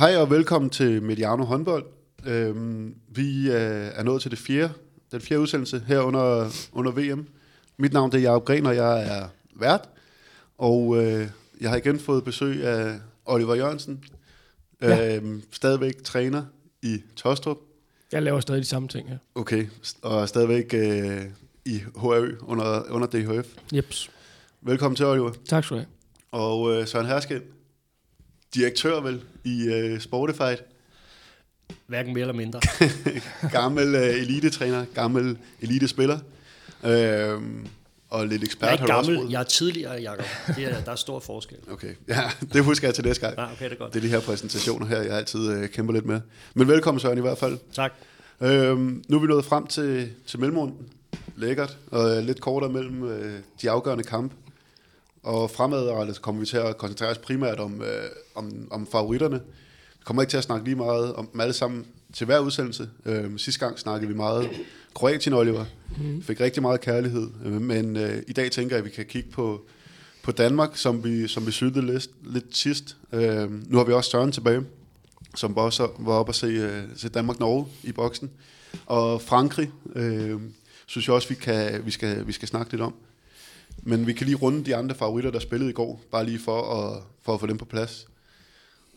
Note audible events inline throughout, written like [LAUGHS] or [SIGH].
Hej og velkommen til Mediano håndbold. Øhm, vi øh, er nået til det fjerde, den fjerde udsendelse her under, under VM. Mit navn det er Jacob Gren, og jeg er vært. Og øh, jeg har igen fået besøg af Oliver Jørgensen, Ja. øhm, stadigvæk træner i Tostrup. Jeg laver stadig de samme ting her. Okay, og stadigvæk øh, i HRØ under, under DHF. Jeps. Velkommen til, Oliver. Tak skal du have. Og øh, Søren Herskind, direktør vel i øh, Sportified. Hverken mere eller mindre. [LAUGHS] gammel øh, elitetræner, gammel elitespiller, øh, og lidt Jeg er ekspert ikke har du også gammel, jeg er tidligere, Jacob. Det er, der er stor forskel. [LAUGHS] Okay, ja, det husker jeg til næste gang. Ja, okay, det er godt. Det er de her præsentationer her, jeg altid øh, kæmper lidt med. Men velkommen Søren i hvert fald. Tak. Øhm, nu er vi nået frem til, til mellemrunden. Lækkert. Og øh, lidt kortere mellem øh, de afgørende kampe. Og fremadrettet kommer vi til at koncentrere os primært om, øh, om, om favoritterne. Vi kommer ikke til at snakke lige meget om dem alle sammen til hver udsendelse. Øh, sidste gang snakkede vi meget Kroatien, Oliver. Mm. Fik rigtig meget kærlighed. Øh, men øh, i dag tænker jeg, at vi kan kigge på, på Danmark, som vi, som vi syltede lidt, lidt sidst. Øh, nu har vi også Søren tilbage som også var oppe og se, øh, se Danmark-Norge i boksen. Og Frankrig, øh, synes jeg også, vi, kan, vi, skal, vi skal snakke lidt om. Men vi kan lige runde de andre favoritter, der spillede i går, bare lige for at, for at få dem på plads.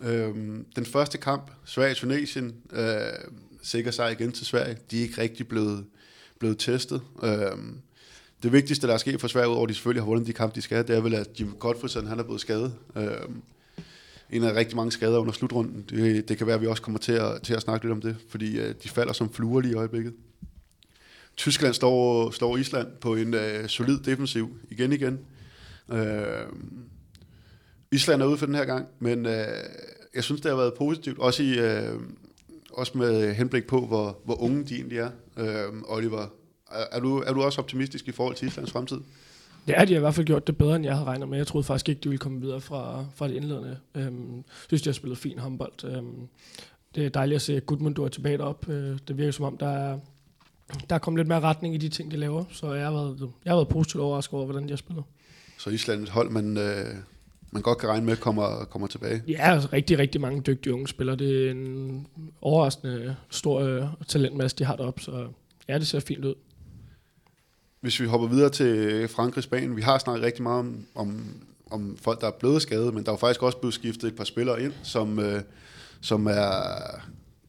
Øhm, den første kamp, Sverige-Tunesien, øh, sikrer sig igen til Sverige. De er ikke rigtig blevet, blevet testet. Øhm, det vigtigste, der er sket for Sverige, udover at de selvfølgelig har vundet de kampe, de skal, det er vel, at Jim Godfredsen han er blevet skadet. Øhm, en af rigtig mange skader under slutrunden. Det, det kan være, at vi også kommer til at, til at snakke lidt om det, fordi øh, de falder som fluer lige i øjeblikket. Tyskland slår, slår Island på en øh, solid defensiv igen igen. Øh, Island er ude for den her gang, men øh, jeg synes, det har været positivt, også, i, øh, også med henblik på, hvor, hvor unge de egentlig er. Øh, Oliver, er, er, du, er du også optimistisk i forhold til Islands fremtid? Ja, de har i hvert fald gjort det bedre, end jeg havde regnet med. Jeg troede faktisk ikke, de ville komme videre fra, fra det indledende. Øhm, synes, de har spillet fin håndbold. Øhm, det er dejligt at se Gudmundur tilbage derop. Øh, det virker som om, der er, der er kommet lidt mere retning i de ting, de laver. Så jeg har været, jeg har været positivt overrasket over, hvordan de har spillet. Så Island et hold, man, øh, man godt kan regne med, kommer, kommer tilbage. Ja, altså rigtig, rigtig mange dygtige unge spillere. Det er en overraskende stor øh, talentmasse, de har deroppe. Så ja, det ser fint ud. Hvis vi hopper videre til Frankrig-Spanien, vi har snakket rigtig meget om, om, om folk, der er blevet skadet, men der er jo faktisk også blevet skiftet et par spillere ind, som, øh, som er,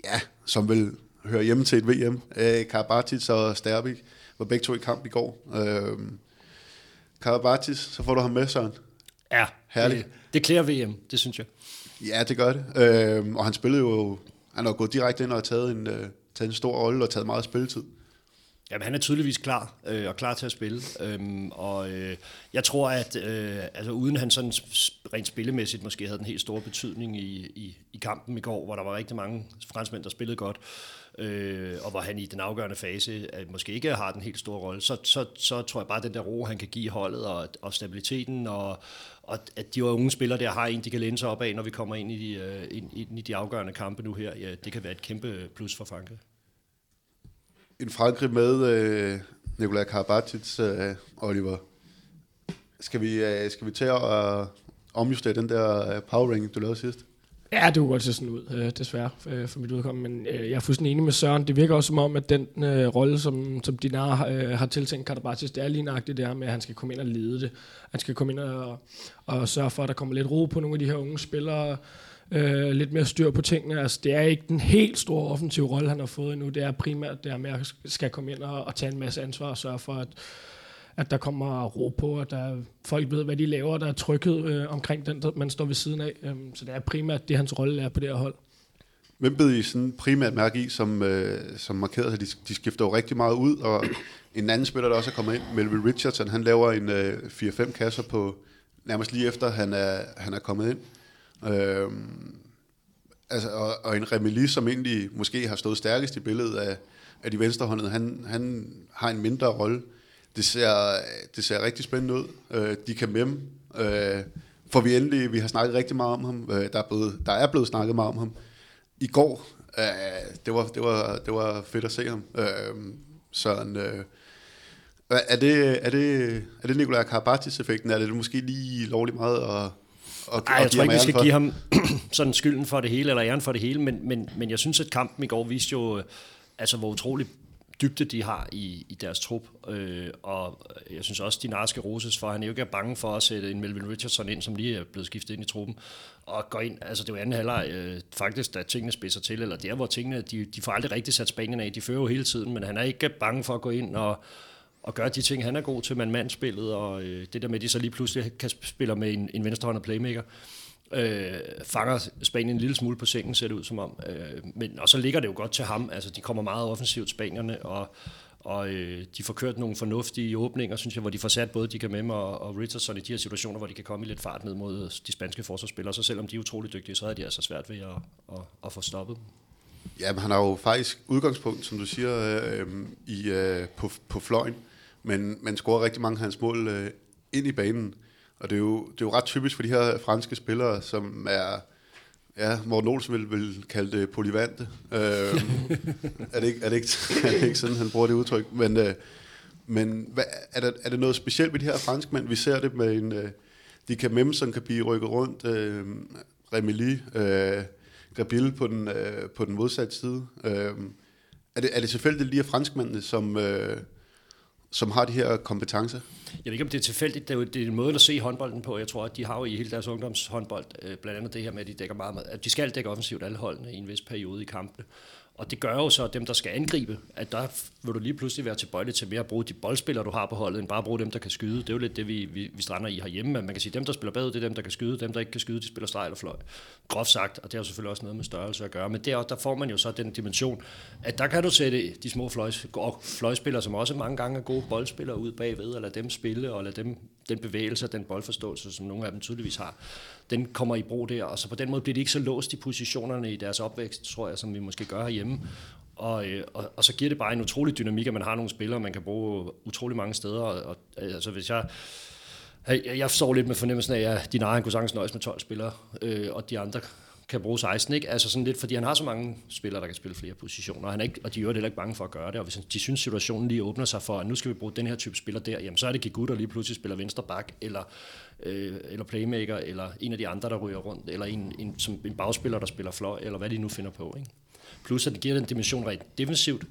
ja, som vil høre hjemme til et VM. Øh, Karabatic og Sterbik var begge to i kamp i går. Øh, Karabatic, så får du ham med, Søren. Ja, Herligt. Det, det klæder VM, det synes jeg. Ja, det gør det. Øh, og han spillede jo, han har gået direkte ind og taget en, øh, taget en stor rolle og taget meget spilletid. Jamen, han er tydeligvis klar, øh, og klar til at spille. Øhm, og øh, jeg tror, at øh, altså, uden han sådan rent spillemæssigt måske havde den helt store betydning i, i, i kampen i går, hvor der var rigtig mange franskmænd, der spillede godt, øh, og hvor han i den afgørende fase at måske ikke har den helt store rolle, så, så, så tror jeg bare, at den der ro, han kan give holdet, og, og stabiliteten, og, og at de unge spillere der har en, de kan læne sig op af, når vi kommer ind i de, øh, ind, ind i de afgørende kampe nu her, ja, det kan være et kæmpe plus for Frankrig. en Frankrig med øh, Nikolaj Karabatic, øh, Oliver. Skal vi, øh, skal vi tage og øh, omjustere den der øh, power ranking, du lavede sidst? Ja, det kunne godt se sådan ud, øh, desværre, øh, for mit udkomme. Men øh, jeg er fuldstændig enig med Søren. Det virker også som om, at den øh, rolle, som, som Dinar øh, har tiltænkt Karabatis, det er lige nøjagtigt det her med, at han skal komme ind og lede det. Han skal komme ind og, og sørge for, at der kommer lidt ro på nogle af de her unge spillere. Øh, lidt mere styr på tingene. Altså, det er ikke den helt store offensive rolle, han har fået endnu. Det er primært det her med, at han skal komme ind og, og tage en masse ansvar og sørge for, at, at der kommer ro på, at der, folk ved, hvad de laver, der er tryghed øh, omkring den, der man står ved siden af. Øhm, så det er primært det, hans rolle er på det her hold. Hvem bed I sådan primært mærke i, som, øh, som markerede sig? De, de skifter jo rigtig meget ud, og en anden spiller, der også er kommet ind, Melvin Richardson, han laver en øh, 4-5 kasser på nærmest lige efter, han er, han er kommet ind. Øhm, altså, og, og en Remeli, som egentlig måske har stået stærkest i billedet af, af de venstrehåndede, han, han har en mindre rolle. Det ser, det ser rigtig spændende ud. Øh, de kan memme. Øh, for vi endelig, vi har snakket rigtig meget om ham. Øh, der, er blevet, der er blevet snakket meget om ham. I går, øh, det, var, det, var, det var fedt at se ham. Øh, sådan, øh, er det, er det, er det Nikolaj Karabatis-effekten? Er det måske lige lovligt meget at, Og, Ej, jeg tror ikke, vi skal for. give ham [CLEARS THROAT] sådan skylden for det hele, eller æren for det hele, men, men, men jeg synes, at kampen i går viste jo, øh, altså, hvor utrolig dybde de har i, i deres trup. Øh, og jeg synes også, de Dinar skal roses for, han er jo ikke er bange for at sætte en Melvin Richardson ind, som lige er blevet skiftet ind i truppen, og går ind, altså det var anden halvleg, øh, faktisk da tingene spidser til, eller der hvor tingene, de, de får aldrig rigtig sat Spanien af, de fører jo hele tiden, men han er ikke bange for at gå ind og, og gøre de ting, han er god til, man mandspillet, og øh, det der med, at de så lige pludselig kan spille med en, en venstrehåndet playmaker, øh, øh, fanger Spanien en lille smule på sengen, ser det ud som om. Øh, men, og så ligger det jo godt til ham. Altså, de kommer meget offensivt, spanierne, og, og øh, de får kørt nogle fornuftige åbninger, synes jeg, hvor de får sat både de kan med og, og Richardson i de her situationer, hvor de kan komme i lidt fart ned mod de spanske forsvarsspillere. Så selvom de er utrolig dygtige, så er de altså svært ved at, at, at få stoppet dem. Ja, men han har jo faktisk udgangspunkt, som du siger, øh, i, øh, på, på fløjen, men man scorer rigtig mange af hans mål øh, ind i banen. Og det er, jo, det er jo ret typisk for de her franske spillere, som er, ja, Morten Olsen vil, vil kalde det polyvante. Øh, er, det ikke, er, det ikke, [LAUGHS] er det ikke sådan, han bruger det udtryk? Men, øh, men hvad, er, der, er det noget specielt ved de her franskmænd? Vi ser det med en... Øh, de kan memme, som kan blive rykket rundt. Øhm, øh, Remili, øh, Gabriel på den, øh, på den modsatte side. Øh, er, det, er det selvfølgelig lige af franskmændene, som... Øh, som har de her kompetencer? Jeg ved ikke, om det er tilfældigt. Det er jo det er en måde at se håndbolden på. Jeg tror, at de har jo i hele deres ungdomshåndbold, øh, blandt andet det her med, at de dækker meget, at de skal dække offensivt alle holdene i en vis periode i kampene. Og det gør jo så, at dem, der skal angribe, at der vil du lige pludselig være tilbøjelig til mere at bruge de boldspillere, du har på holdet, end bare at bruge dem, der kan skyde. Det er jo lidt det, vi, vi, vi strander i herhjemme. Men man kan sige, at dem, der spiller bagud, det er dem, der kan skyde. Dem, der ikke kan skyde, de spiller streg eller fløj. Groft sagt, og det har jo selvfølgelig også noget med størrelse at gøre. Men der, der får man jo så den dimension, at der kan du sætte de små fløjs, og fløjspillere, som også mange gange er gode boldspillere ud bagved, og lade dem spille, og lade dem den bevægelse og den boldforståelse, som nogle af dem tydeligvis har, den kommer i brug der. Og så på den måde bliver de ikke så låst i positionerne i deres opvækst, tror jeg, som vi måske gør herhjemme. Og, øh, og, og så giver det bare en utrolig dynamik, at man har nogle spillere, man kan bruge utrolig mange steder. Og, og altså hvis jeg, jeg står lidt med fornemmelsen af, at din egen kunne sagtens nøjes med 12 spillere, øh, og de andre kan bruge 16, ikke? Altså sådan lidt, fordi han har så mange spillere, der kan spille flere positioner, og, han er ikke, og de er heller ikke bange for at gøre det, og hvis de synes, situationen lige åbner sig for, at nu skal vi bruge den her type spiller der, jamen så er det Gigut, der lige pludselig spiller venstre bak, eller, øh, eller playmaker, eller en af de andre, der ryger rundt, eller en, en, som en bagspiller, der spiller fløj, eller hvad de nu finder på, ikke? Plus at det giver den dimension rent defensivt,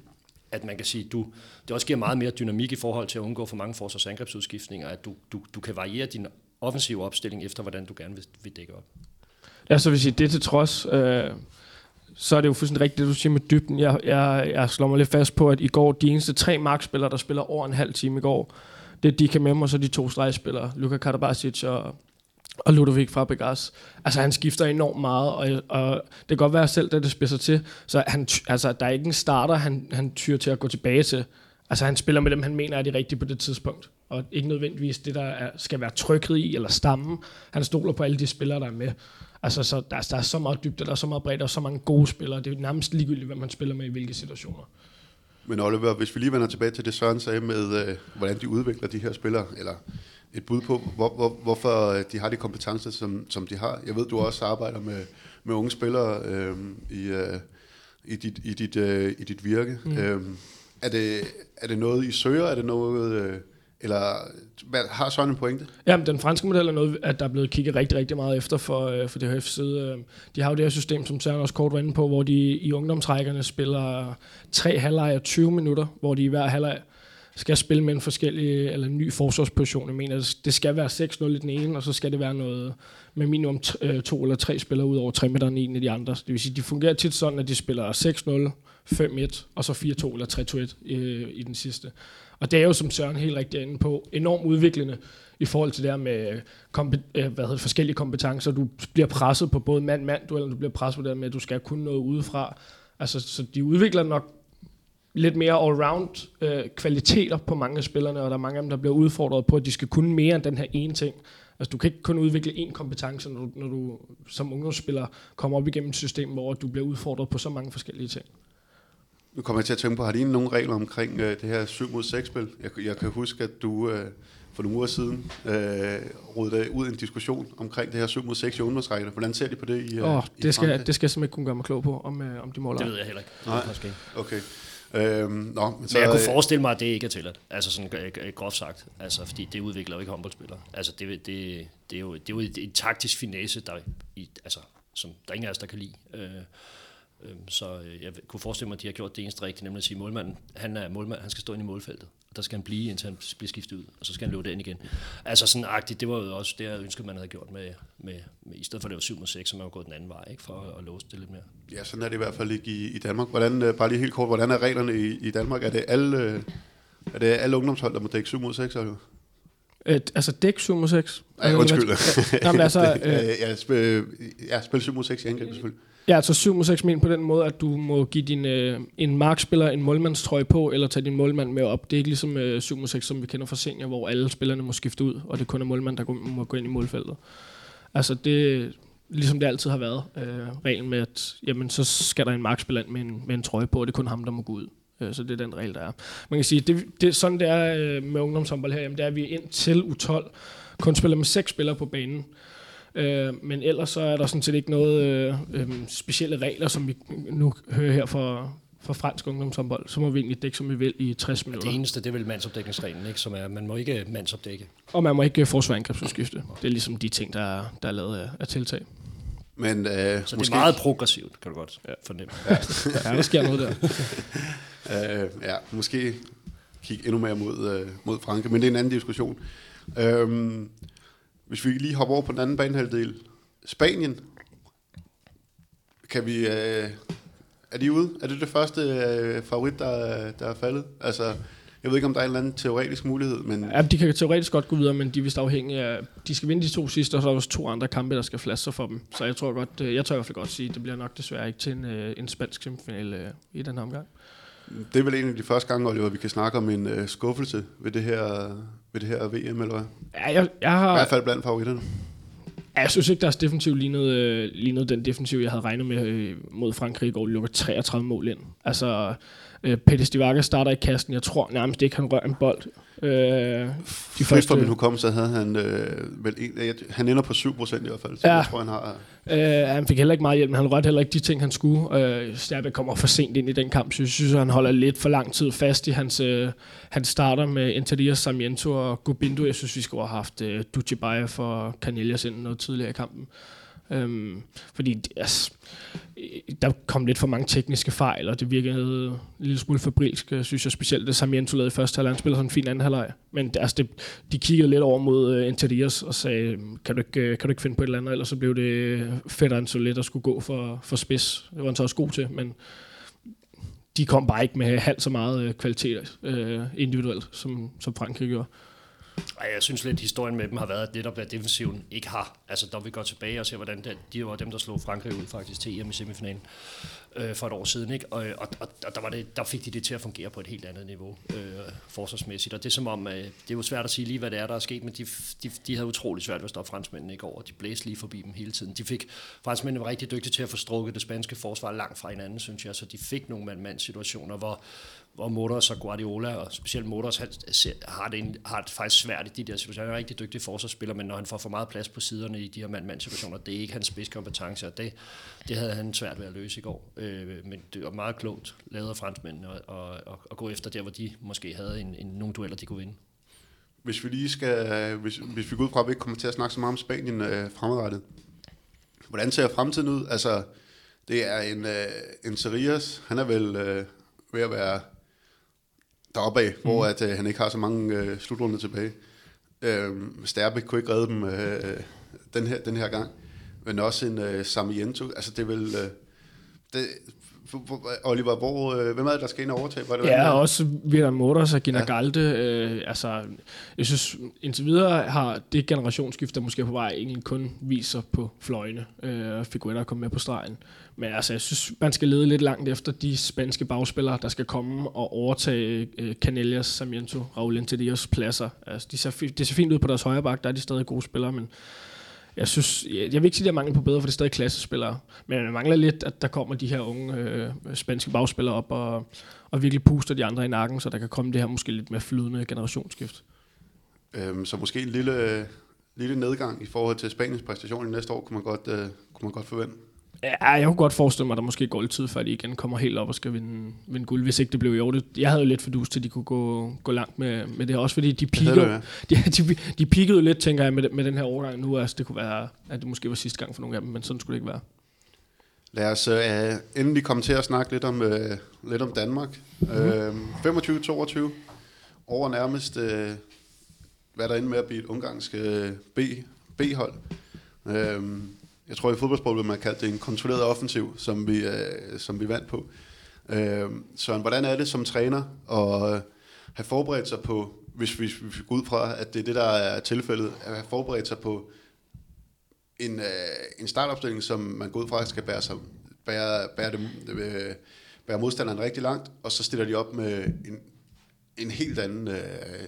at man kan sige, du, det også giver meget mere dynamik i forhold til at undgå for mange forsvars- og angrebsudskiftninger, at du, du, du kan variere din offensive opstilling efter, hvordan du gerne vil, vil dække op. Ja, så vil sige, det til trods, øh, så er det jo fuldstændig rigtigt, det du siger med dybden. Jeg, jeg, jeg slår mig lidt fast på, at i går, de eneste tre markspillere, der spiller over en halv time i går, det er Dika Mem og så de to stregspillere, Luka Karabacic og, og Ludovic Fabregas. Altså han skifter enormt meget, og, og det kan godt være selv, da det spidser til, så han, altså, der er ikke en starter, han, han tyr til at gå tilbage til. Altså han spiller med dem, han mener er de rigtige på det tidspunkt. Og ikke nødvendigvis det, der er, skal være trykket i eller stammen. Han stoler på alle de spillere, der er med. Altså, så der, der er så meget dybde, der er så meget bredt, og så mange gode spillere. Det er jo nærmest ligegyldigt, hvad man spiller med i hvilke situationer. Men Oliver, hvis vi lige vender tilbage til det, Søren sagde med, øh, hvordan de udvikler de her spillere, eller et bud på, hvor, hvor, hvorfor øh, de har de kompetencer, som, som de har. Jeg ved, du også arbejder med, med unge spillere øh, i, øh, i, dit, i, dit, øh, i dit virke. Mm. Øh, er, det, er det noget, I søger? Er det noget... Øh, eller hvad, har sådan en pointe? Jamen, den franske model er noget, at der er blevet kigget rigtig, rigtig meget efter for, øh, for DHF's side. Øhm, de har jo det her system, som Søren også kort var inde på, hvor de i ungdomstrækkerne spiller tre halvleje 20 minutter, hvor de i hver halvleg skal spille med en forskellig eller en ny forsvarsposition. Jeg mener, det skal være 6-0 i den ene, og så skal det være noget med minimum øh, to eller tre spillere ud over 3 meter i en af de andre. Det vil sige, de fungerer tit sådan, at de spiller 6-0, 5-1 og så 4-2 eller 3-2-1 øh, i den sidste. Og det er jo, som Søren helt rigtigt er inde på, enormt udviklende i forhold til det her med øh, øh, hvad hedder forskellige kompetencer. Du bliver presset på både mand-mand, eller du bliver presset på det her med, at du skal kunne noget udefra. Altså, så de udvikler nok lidt mere all-round øh, kvaliteter på mange af spillerne, og der er mange af dem, der bliver udfordret på, at de skal kunne mere end den her ene ting. Altså, du kan ikke kun udvikle én kompetence, når du, når du som ungdomsspiller kommer op igennem et system, hvor du bliver udfordret på så mange forskellige ting. Nu kommer jeg til at tænke på, har I nogle regler omkring øh, det her 7 mod 6 spil? Jeg, jeg kan huske, at du øh, for nogle uger siden øh, rodede ud en diskussion omkring det her 7 mod 6 i ungdomsrækkerne. Hvordan ser de på det i, oh, i det, skal, det skal jeg simpelthen ikke kunne gøre mig klog på, om, øh, om de måler. Det ved jeg heller ikke. Nej, okay. Øhm, nå, men Så, men jeg kunne øh, forestille mig, at det ikke er tilladt. Altså sådan øh, øh, groft sagt. Altså, fordi det udvikler jo ikke håndboldspillere. Altså, det, det, det, er jo, det er jo et, et taktisk finesse, der, i, altså, som der er ingen af os, der kan lide. Øh, øh, så øh, jeg kunne forestille mig, at de har gjort det eneste rigtige, nemlig at sige, at målmanden, han er målmand, han skal stå ind i målfeltet. Der skal han blive, indtil han bliver skiftet ud, og så skal han løbe det ind igen. Altså sådan agtigt, det var jo også det, jeg ønskede, man havde gjort med, med, med i stedet for det var 7 mod 6, så man var gået den anden vej, ikke, for at, at låse det lidt mere. Ja, sådan er det i hvert fald ikke i, i Danmark. Hvordan, øh, bare lige helt kort, hvordan er reglerne i, i Danmark? Er det alle, øh, er det alle ungdomshold, der må dække 7 mod 6? Eller? Et, altså dæk 7 mod 6. Ej, undskyld. Nå, men altså, [LAUGHS] øh, øh, jeg, spil, jeg spiller 7 mod 6 i angreb, selvfølgelig. Ja, altså 7 mod 6 men på den måde, at du må give din, øh, en markspiller en målmandstrøje på, eller tage din målmand med op. Det er ikke ligesom øh, 7 mod 6, som vi kender fra senior, hvor alle spillerne må skifte ud, og det kun er målmand, der må gå ind i målfeltet. Altså det, ligesom det altid har været, øh, reglen med, at jamen, så skal der en markspiller ind med en, med en trøje på, og det er kun ham, der må gå ud. Øh, Så det er den regel, der er. Man kan sige, det, det, sådan det er øh, med ungdomshåndbold her, jamen, det er, at vi ind til U12 kun spiller med seks spillere på banen. Øh, men ellers så er der sådan set ikke noget øh, øh, specielle regler, som vi nu hører her fra, fra fransk ungdomshåndbold. Så må vi egentlig dække, som vi vil i 60 minutter. Det eneste, det er vel mandsopdækningsreglen, ikke? som er, man må ikke mandsopdække. Og man må ikke øh, forsvare angrebsudskifte. Det er ligesom de ting, der er, der er lavet af, af tiltag. Men øh, Så måske, det er meget progressivt, kan du godt ja. fornemme. Ja, der sker noget der. [LAUGHS] øh, ja, måske kigge endnu mere mod, øh, mod Frankrig, men det er en anden diskussion. Øhm, hvis vi lige hopper over på den anden banehalvdel. Spanien. Kan vi... Øh, er de ude? Er det det første øh, favorit, der, er- der er faldet? Altså, jeg ved ikke, om der er en eller anden teoretisk mulighed, men Ja, de kan teoretisk godt gå videre, men de er vist afhængige af... De skal vinde de to sidste, og så er der også to andre kampe, der skal flaske sig for dem. Så jeg tror godt, øh, jeg tør i hvert fald godt sige, at det bliver nok desværre ikke til en, øh, en spansk semifinale øh, i den her omgang. det er vel en af de første gange, Oliver, vi kan snakke om en øh, skuffelse ved det her, ved det her VM, eller hvad? Ja, jeg, jeg I har... hvert fald blandt favoritterne. Ja, jeg synes ikke, deres defensiv lignede, øh, lignede den defensiv, jeg havde regnet med øh, mod Frankrig i går. Lukker 33 mål ind. Altså, øh, Pettis Divaga starter i kassen. Jeg tror nærmest ikke, han rører en bold. Øh, de De Først for min hukommelse havde han øh, vel en, han ender på 7% i hvert fald, så Ja. jeg tror, han har... Øh, han fik heller ikke meget hjælp, men han rørte heller ikke de ting, han skulle. Øh, Stærbe kommer for sent ind i den kamp, så jeg synes, at han holder lidt for lang tid fast i hans, øh, hans starter med Intadias, Sarmiento og Gubindo. Jeg synes, vi skulle have haft øh, Dujibaya for Canellas ind noget tidligere i kampen. Øhm, fordi det, altså, der kom lidt for mange tekniske fejl, og det virkede en lille smule fabrilsk, øh, synes jeg specielt, det Sarmiento lavede i første halvleg. Han spiller sådan en fin anden halvleg. Men altså, det, de kiggede lidt over mod øh, uh, Intadias og sagde, øhm, kan du, ikke, øh, kan du ikke finde på et eller andet, ellers så blev det fedt en så lidt at skulle gå for, for spids. Det var han så også god til, men de kom bare ikke med halvt så meget kvalitet øh, individuelt, som, som Frankrig gjorde. Ej, jeg synes lidt, at historien med dem har været, at netop at defensiven ikke har. Altså, når vi går tilbage og ser, hvordan det, de var dem, der slog Frankrig ud faktisk til EM i semifinalen øh, for et år siden. Ikke? Og, og, og, og der, var det, der fik de det til at fungere på et helt andet niveau øh, forsvarsmæssigt. Og det er som om, øh, det er jo svært at sige lige, hvad det er, der er sket, men de, de, de havde utrolig svært ved at stoppe franskmændene i går, og de blæste lige forbi dem hele tiden. De fik, franskmændene var rigtig dygtige til at få strukket det spanske forsvar langt fra hinanden, synes jeg, så de fik nogle mand-mand situationer, hvor, hvor Motors og Guardiola, og specielt Motors, han har det, en- har det faktisk svært i de der situationer. Han er en rigtig dygtig forsvarsspiller, men når han får for meget plads på siderne i de her mand-mand situationer, det er ikke hans spidskompetence, og det, det havde han svært ved at løse i går. Øh, men det var meget klogt lavet af franskmændene at, at, at, at gå efter der, hvor de måske havde en, en, nogle dueller, de kunne vinde. Hvis vi lige skal, hvis, hvis vi går ud fra, at vi ikke kommer til at snakke så meget om Spanien øh, fremadrettet. Hvordan ser fremtiden ud? Altså, det er en, øh, en Serias, han er vel øh, ved at være deroppe af, mm. hvor at, øh, han ikke har så mange øh, slutrunder tilbage. Øh, Stærbe kunne ikke redde dem øh, den, her, den her gang. Men også en øh, Samiento. Altså, det vel... Øh, det, Oliver, hvor, øh, hvem er det, der skal ind og overtage? Var det Ja, er det? også Vidar Motors og Gina Ja. Galde. Øh, altså, jeg synes, indtil videre har det generationsskift, der måske er på vej, egentlig kun viser på fløjene. Øh, Figueroa er kommet med på stregen. Men altså, jeg synes, man skal lede lidt langt efter de spanske bagspillere, der skal komme og overtage øh, Canellas, Sarmiento, Raul Intedios pladser. Altså, de ser, det ser fint ud på deres højre bak, der er de stadig gode spillere, men jeg synes, jeg, jeg vil ikke sige, at jeg mangler på bedre, for det er stadig klassespillere. Men jeg mangler lidt, at der kommer de her unge øh, spanske bagspillere op og, og virkelig puster de andre i nakken, så der kan komme det her måske lidt mere flydende generationsskift. Øhm, så måske en lille, øh, lille nedgang i forhold til Spaniens præstation i næste år, kunne man godt, øh, kunne man godt forvente. Ja, jeg kunne godt forestille mig, at der måske går lidt tid, før de igen kommer helt op og skal vinde, vinde guld, hvis ikke det blev i år. Det, jeg havde jo lidt fordus til, at de kunne gå, gå langt med, med det. Også fordi de peakede, de, de, de peakede lidt, tænker jeg, med, med den her overgang nu. Altså, det kunne være, at det måske var sidste gang for nogle af dem, men sådan skulle det ikke være. Lad os uh, endelig komme til at snakke lidt om, uh, lidt om Danmark. Mm-hmm. Uh, 25-22, over nærmest, uh, hvad der ender med at blive et ungarsk uh, B, B-hold. Uh, jeg tror i fodboldsport vil man kalde det en kontrolleret offensiv, som vi, øh, som vi vandt på. Øh, så hvordan er det som træner at øh, have forberedt sig på, hvis vi, hvis vi går ud fra, at det er det, der er tilfældet, at have forberedt sig på en, øh, en startopstilling, som man går ud fra, skal bære, sig, bære, bære, det, øh, bære modstanderen rigtig langt, og så stiller de op med en, en helt anden øh,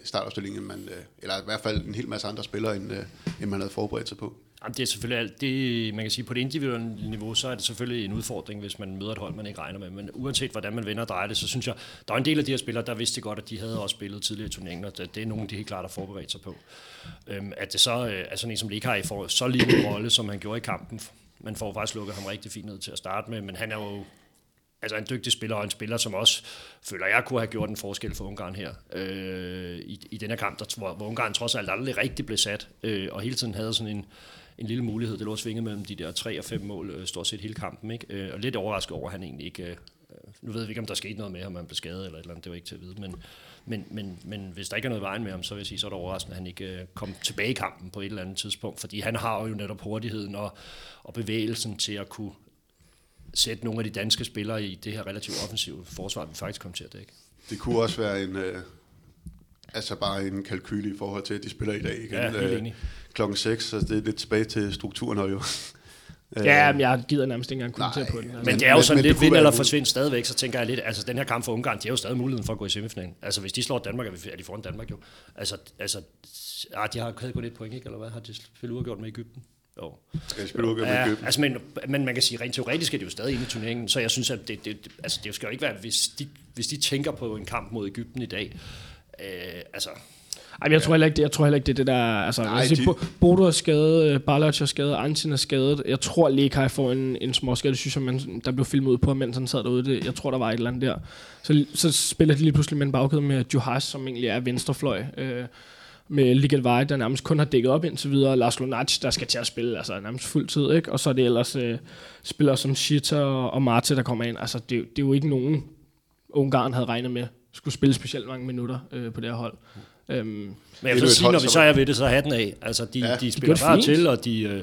startopstilling, end man, øh, eller i hvert fald en hel masse andre spillere, end, øh, end man havde forberedt sig på. Jamen, det er selvfølgelig alt. Det, man kan sige, på det individuelle niveau, så er det selvfølgelig en udfordring, hvis man møder et hold, man ikke regner med. Men uanset hvordan man vender og drejer det, så synes jeg, der er en del af de her spillere, der vidste godt, at de havde også spillet tidligere i turneringen, og det, er nogen, de helt klart har forberedt sig på. Øhm, at det så øh, er sådan en som Lekaj får så lige en rolle, som han gjorde i kampen. Man får faktisk lukket ham rigtig fint ned til at starte med, men han er jo altså en dygtig spiller, og en spiller, som også føler, jeg kunne have gjort en forskel for Ungarn her øh, i, i den her kamp, der, hvor, hvor Ungarn trods alt aldrig rigtig blev sat, øh, og hele tiden havde sådan en, en lille mulighed. Det lå svinget mellem de der tre og fem mål, øh, stort set hele kampen. Ikke? Øh, og lidt overrasket over, at han egentlig ikke... Øh, nu ved vi ikke, om der skete noget med ham, han blev skadet eller et eller andet, det var ikke til at vide, men, men, men, men hvis der ikke er noget vejen med ham, så vil jeg sige, så er det overraskende, at han ikke øh, kom tilbage i kampen på et eller andet tidspunkt, fordi han har jo netop hurtigheden og, og bevægelsen til at kunne sætte nogle af de danske spillere i det her relativt offensive forsvar, vi faktisk kom til at dække. Det kunne også være en, øh, altså bare en kalkyl i forhold til, at de spiller i dag igen. Ja, helt øh, enig. klokken 6, så det er lidt tilbage til strukturen her jo. [LAUGHS] Ja, men jeg gider nærmest ikke engang kommentere nej, på den. Altså. Men det er jo sådan men lidt vind eller forsvind stadigvæk, så tænker jeg lidt, altså den her kamp for Ungarn, de har jo stadig muligheden for at gå i semifinalen. Altså hvis de slår Danmark, er vi- er de foran Danmark jo. Altså, altså ah, de har havde kun et point, ikke? Eller hvad? Har de spillet uafgjort med Ægypten? Jo. Jeg spille uafgjort med Ja, Egypten? altså, men, men man kan sige, rent teoretisk er det jo stadig inde i turneringen, så jeg synes, at det, det, altså, det skal jo ikke være, hvis de, hvis de tænker på en kamp mod Ægypten i dag, øh, altså, Ej, men jeg tror heller ikke, det, jeg tror heller ikke, det er det der... Altså, Nej, Nej, de... Bodo er skadet, øh, Barlac er skadet, Antin er skadet. Jeg tror, Lekaj får en, en småskade. Det synes jeg, man, der blev filmet ud på, mens han sad derude. Det, jeg tror, der var et eller andet der. Så, så spiller de lige pludselig med en bagkæde med Juhas, som egentlig er venstrefløj. Øh, med Ligat Vej, der nærmest kun har dækket op indtil videre. Lars Lunac, der skal til at spille altså, nærmest fuld tid. Ikke? Og så er det ellers øh, spillere som Schita og, og Marte, der kommer ind. Altså, det, det er jo ikke nogen, Ungarn havde regnet med skulle spille specielt mange minutter øh, på det her hold. Øhm, Men jeg vil sige, når vi så er ved det, så er hatten af. Altså, de, Ja. De de spiller bare fint. til, og de, øh,